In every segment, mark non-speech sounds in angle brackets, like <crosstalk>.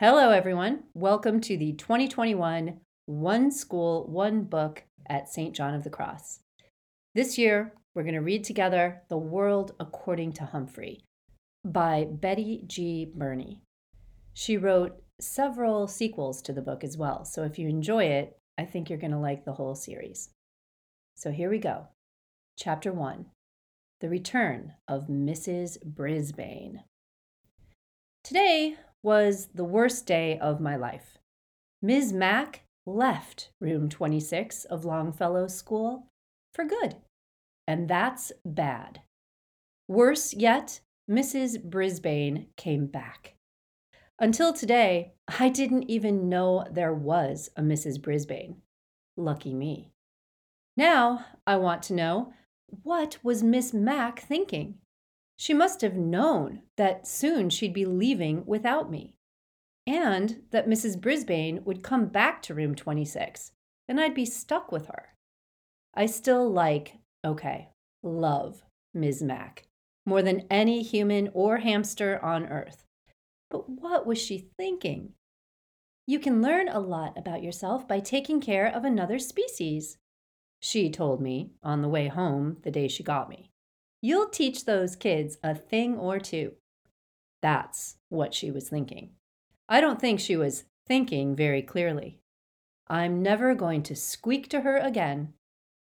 Hello, everyone. Welcome to the 2021 One School, One Book at St. John of the Cross. This year, we're going to read together The World According to Humphrey by Betty G. Birney. She wrote several sequels to the book as well, so if you enjoy it, I think you're going to like the whole series. So here we go. Chapter 1 The Return of Mrs. Brisbane. Today was the worst day of my life. Ms. Mack left room 26 of Longfellow School for good, and that's bad. Worse yet, Mrs. Brisbane came back. Until today, I didn't even know there was a Mrs. Brisbane. Lucky me. Now I want to know what was Miss Mack thinking? She must have known that soon she'd be leaving without me, and that Mrs. Brisbane would come back to room 26, and I'd be stuck with her. I still like, okay, love Ms. Mack more than any human or hamster on earth. But what was she thinking? You can learn a lot about yourself by taking care of another species, she told me on the way home the day she got me. You'll teach those kids a thing or two. That's what she was thinking. I don't think she was thinking very clearly. I'm never going to squeak to her again.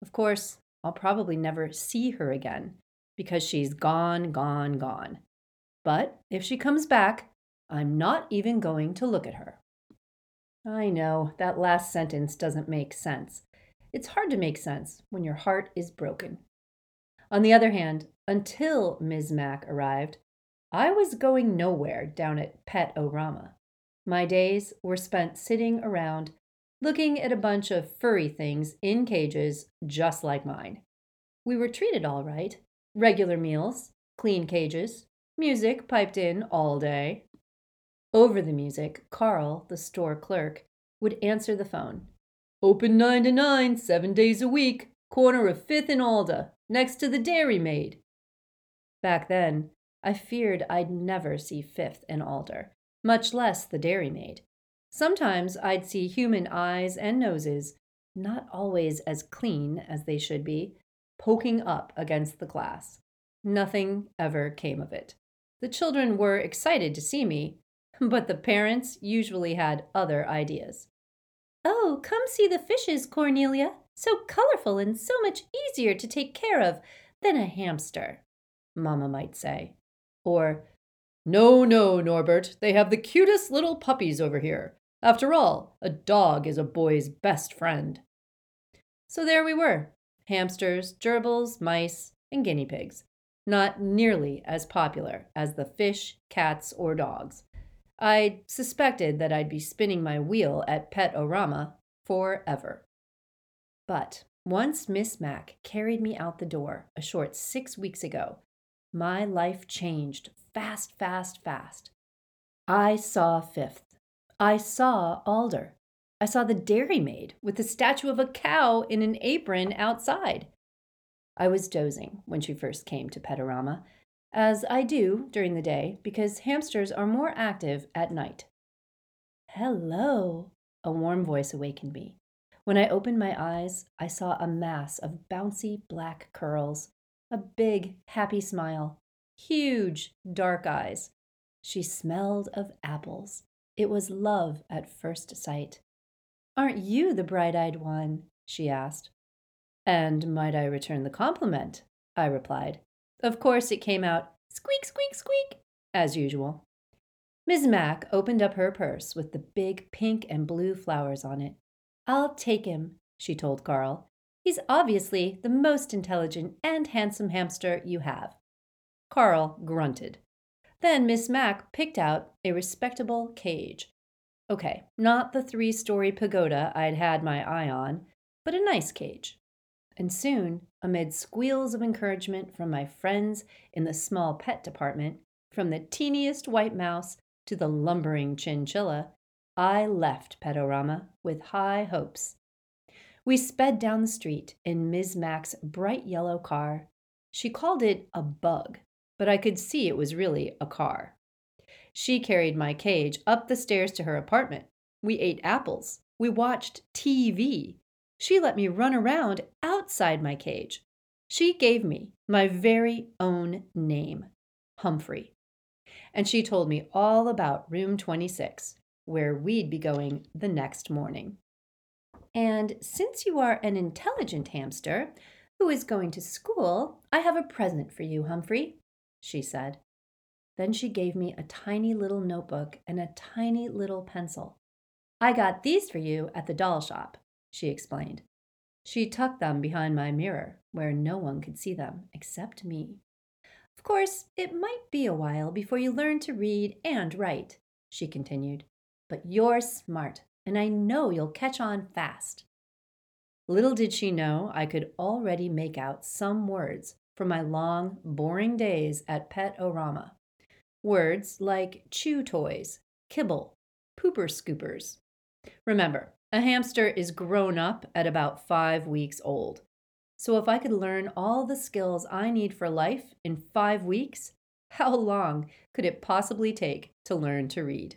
Of course, I'll probably never see her again because she's gone, gone, gone. But if she comes back, I'm not even going to look at her. I know that last sentence doesn't make sense. It's hard to make sense when your heart is broken. On the other hand, until Ms. Mack arrived, I was going nowhere down at Pet Orama. My days were spent sitting around looking at a bunch of furry things in cages just like mine. We were treated all right regular meals, clean cages, music piped in all day. Over the music, Carl, the store clerk, would answer the phone. Open 9 to 9, seven days a week, corner of 5th and Alder next to the Dairy Maid. Back then, I feared I'd never see Fifth and Alder, much less the Dairy Maid. Sometimes I'd see human eyes and noses, not always as clean as they should be, poking up against the glass. Nothing ever came of it. The children were excited to see me, <laughs> but the parents usually had other ideas. Oh, come see the fishes, Cornelia so colorful and so much easier to take care of than a hamster, Mamma might say. Or, No, no, Norbert, they have the cutest little puppies over here. After all, a dog is a boy's best friend. So there we were hamsters, gerbils, mice, and guinea pigs. Not nearly as popular as the fish, cats, or dogs. I suspected that I'd be spinning my wheel at Pet Orama forever. But once Miss Mack carried me out the door a short six weeks ago, my life changed fast, fast, fast. I saw Fifth. I saw Alder. I saw the dairy maid with the statue of a cow in an apron outside. I was dozing when she first came to Pet Orama, as I do during the day because hamsters are more active at night. Hello, a warm voice awakened me. When I opened my eyes, I saw a mass of bouncy black curls, a big, happy smile, huge, dark eyes. She smelled of apples. It was love at first sight. Aren't you the bright eyed one? she asked. And might I return the compliment? I replied. Of course, it came out squeak, squeak, squeak, as usual. Miss Mack opened up her purse with the big pink and blue flowers on it. I'll take him, she told Carl. He's obviously the most intelligent and handsome hamster you have. Carl grunted. Then Miss Mack picked out a respectable cage. Okay, not the three story pagoda I'd had my eye on, but a nice cage. And soon, amid squeals of encouragement from my friends in the small pet department, from the teeniest white mouse to the lumbering chinchilla, I left Pet Orama with high hopes. We sped down the street in Ms. Mack's bright yellow car. She called it a bug, but I could see it was really a car. She carried my cage up the stairs to her apartment. We ate apples. We watched TV. She let me run around outside my cage. She gave me my very own name, Humphrey. And she told me all about room 26, where we'd be going the next morning. And since you are an intelligent hamster who is going to school, I have a present for you, Humphrey, she said. Then she gave me a tiny little notebook and a tiny little pencil. I got these for you at the doll shop, she explained. She tucked them behind my mirror, where no one could see them except me. Of course, it might be a while before you learn to read and write, she continued, but you're smart, and I know you'll catch on fast. Little did she know I could already make out some words from my long, boring days at Pet-O-Rama. Words like chew toys, kibble, pooper scoopers. Remember, a hamster is grown up at about five weeks old. So if I could learn all the skills I need for life in five weeks, how long could it possibly take to learn to read?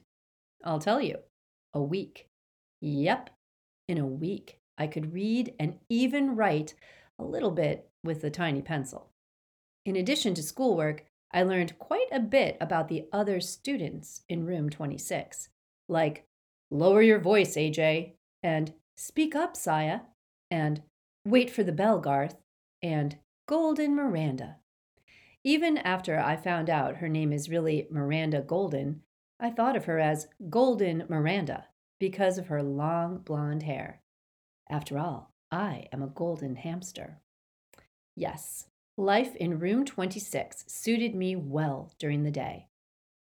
I'll tell you, a week. Yep, in a week, I could read and even write a little bit with a tiny pencil. In addition to schoolwork, I learned quite a bit about the other students in room 26, like lower your voice, AJ, and speak up, Sayeh, and wait for the bell, Garth, and Golden Miranda. Even after I found out her name is really Miranda Golden, I thought of her as Golden Miranda because of her long blonde hair. After all, I am a golden hamster. Yes, life in room 26 suited me well during the day.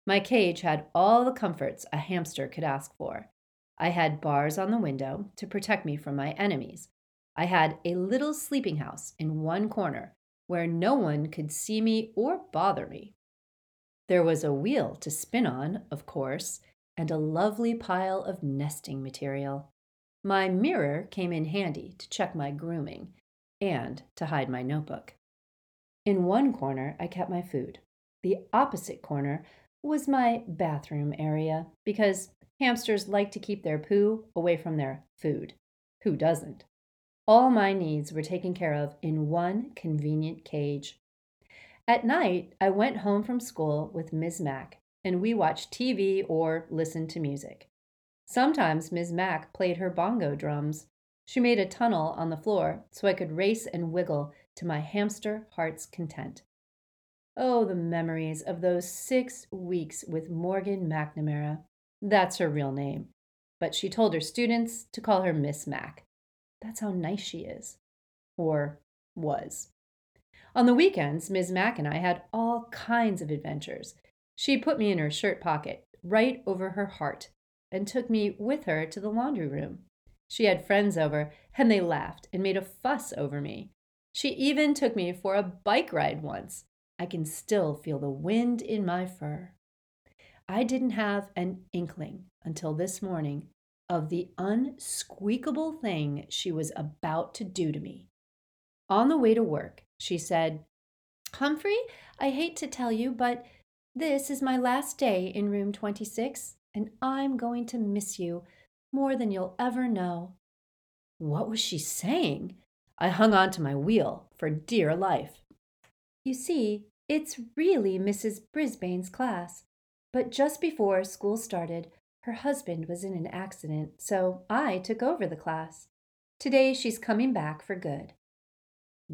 My cage had all the comforts a hamster could ask for. I had bars on the window to protect me from my enemies. I had a little sleeping house in one corner where no one could see me or bother me. There was a wheel to spin on, of course, and a lovely pile of nesting material. My mirror came in handy to check my grooming and to hide my notebook. In one corner, I kept my food. The opposite corner was my bathroom area because hamsters like to keep their poo away from their food. Who doesn't? All my needs were taken care of in one convenient cage. At night, I went home from school with Ms. Mack, and we watched TV or listened to music. Sometimes Ms. Mack played her bongo drums. She made a tunnel on the floor so I could race and wiggle to my hamster heart's content. Oh, the memories of those six weeks with Morgan McNamara. That's her real name. But she told her students to call her Miss Mac. That's how nice she is. Or was. On the weekends, Ms. Mack and I had all kinds of adventures. She put me in her shirt pocket, right over her heart, and took me with her to the laundry room. She had friends over, and they laughed and made a fuss over me. She even took me for a bike ride once. I can still feel the wind in my fur. I didn't have an inkling until this morning of the unsqueakable thing she was about to do to me. On the way to work, she said, Humphrey, I hate to tell you, but this is my last day in room 26 and I'm going to miss you more than you'll ever know. What was she saying? I hung on to my wheel for dear life. You see, it's really Mrs. Brisbane's class. But just before school started, her husband was in an accident, so I took over the class. Today she's coming back for good.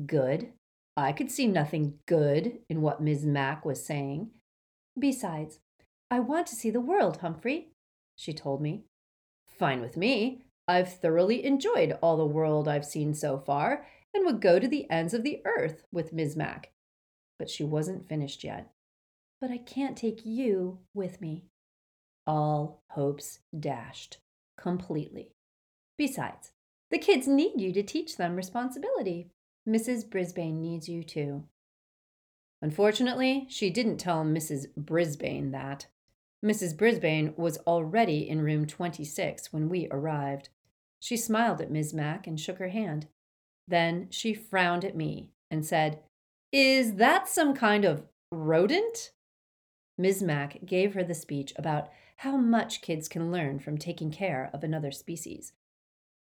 Good? I could see nothing good in what Miss Mack was saying. Besides, I want to see the world, Humphrey, she told me. Fine with me. I've thoroughly enjoyed all the world I've seen so far and would go to the ends of the earth with Miss Mack. But she wasn't finished yet. But I can't take you with me. All hopes dashed completely. Besides, the kids need you to teach them responsibility. Mrs. Brisbane needs you too. Unfortunately, she didn't tell Mrs. Brisbane that. Mrs. Brisbane was already in room 26 when we arrived. She smiled at Miss Mack and shook her hand. Then she frowned at me and said, Is that some kind of rodent? Ms. Mack gave her the speech about how much kids can learn from taking care of another species.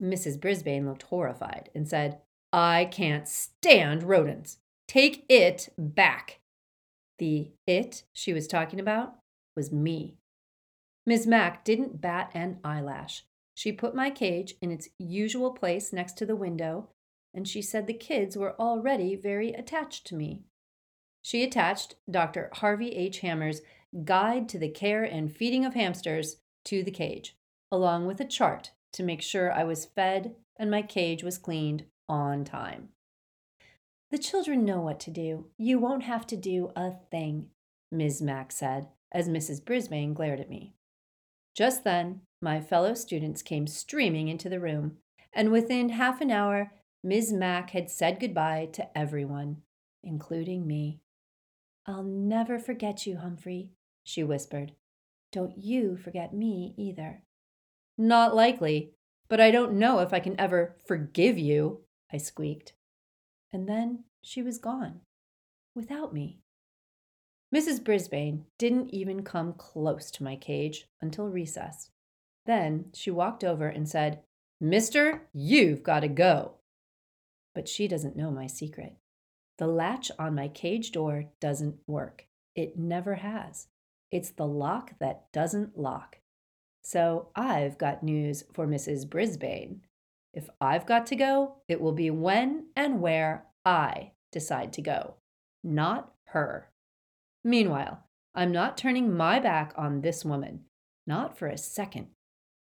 Mrs. Brisbane looked horrified and said, I can't stand rodents. Take it back. The it she was talking about was me. Ms. Mack didn't bat an eyelash. She put my cage in its usual place next to the window, and she said the kids were already very attached to me. She attached Dr. Harvey H. Hammer's Guide to the Care and Feeding of Hamsters to the cage, along with a chart to make sure I was fed and my cage was cleaned on time. The children know what to do. You won't have to do a thing, Ms. Mack said as Mrs. Brisbane glared at me. Just then, my fellow students came streaming into the room, and within half an hour, Ms. Mack had said goodbye to everyone, including me. I'll never forget you, Humphrey, she whispered. Don't you forget me either. Not likely, but I don't know if I can ever forgive you, I squeaked. And then she was gone, without me. Mrs. Brisbane didn't even come close to my cage until recess. Then she walked over and said, Mister, you've got to go. But she doesn't know my secret. The latch on my cage door doesn't work. It never has. It's the lock that doesn't lock. So I've got news for Mrs. Brisbane. If I've got to go, it will be when and where I decide to go, not her. Meanwhile, I'm not turning my back on this woman, not for a second.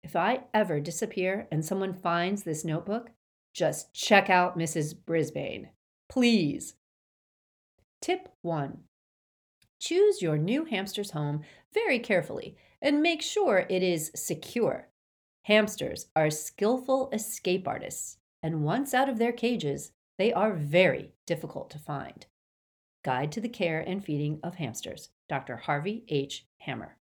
If I ever disappear and someone finds this notebook, just check out Mrs. Brisbane. Please. Tip 1 Choose your new hamster's home very carefully and make sure it is secure. Hamsters are skillful escape artists, and once out of their cages, they are very difficult to find. Guide to the Care and Feeding of Hamsters, Dr. Harvey H. Hammer.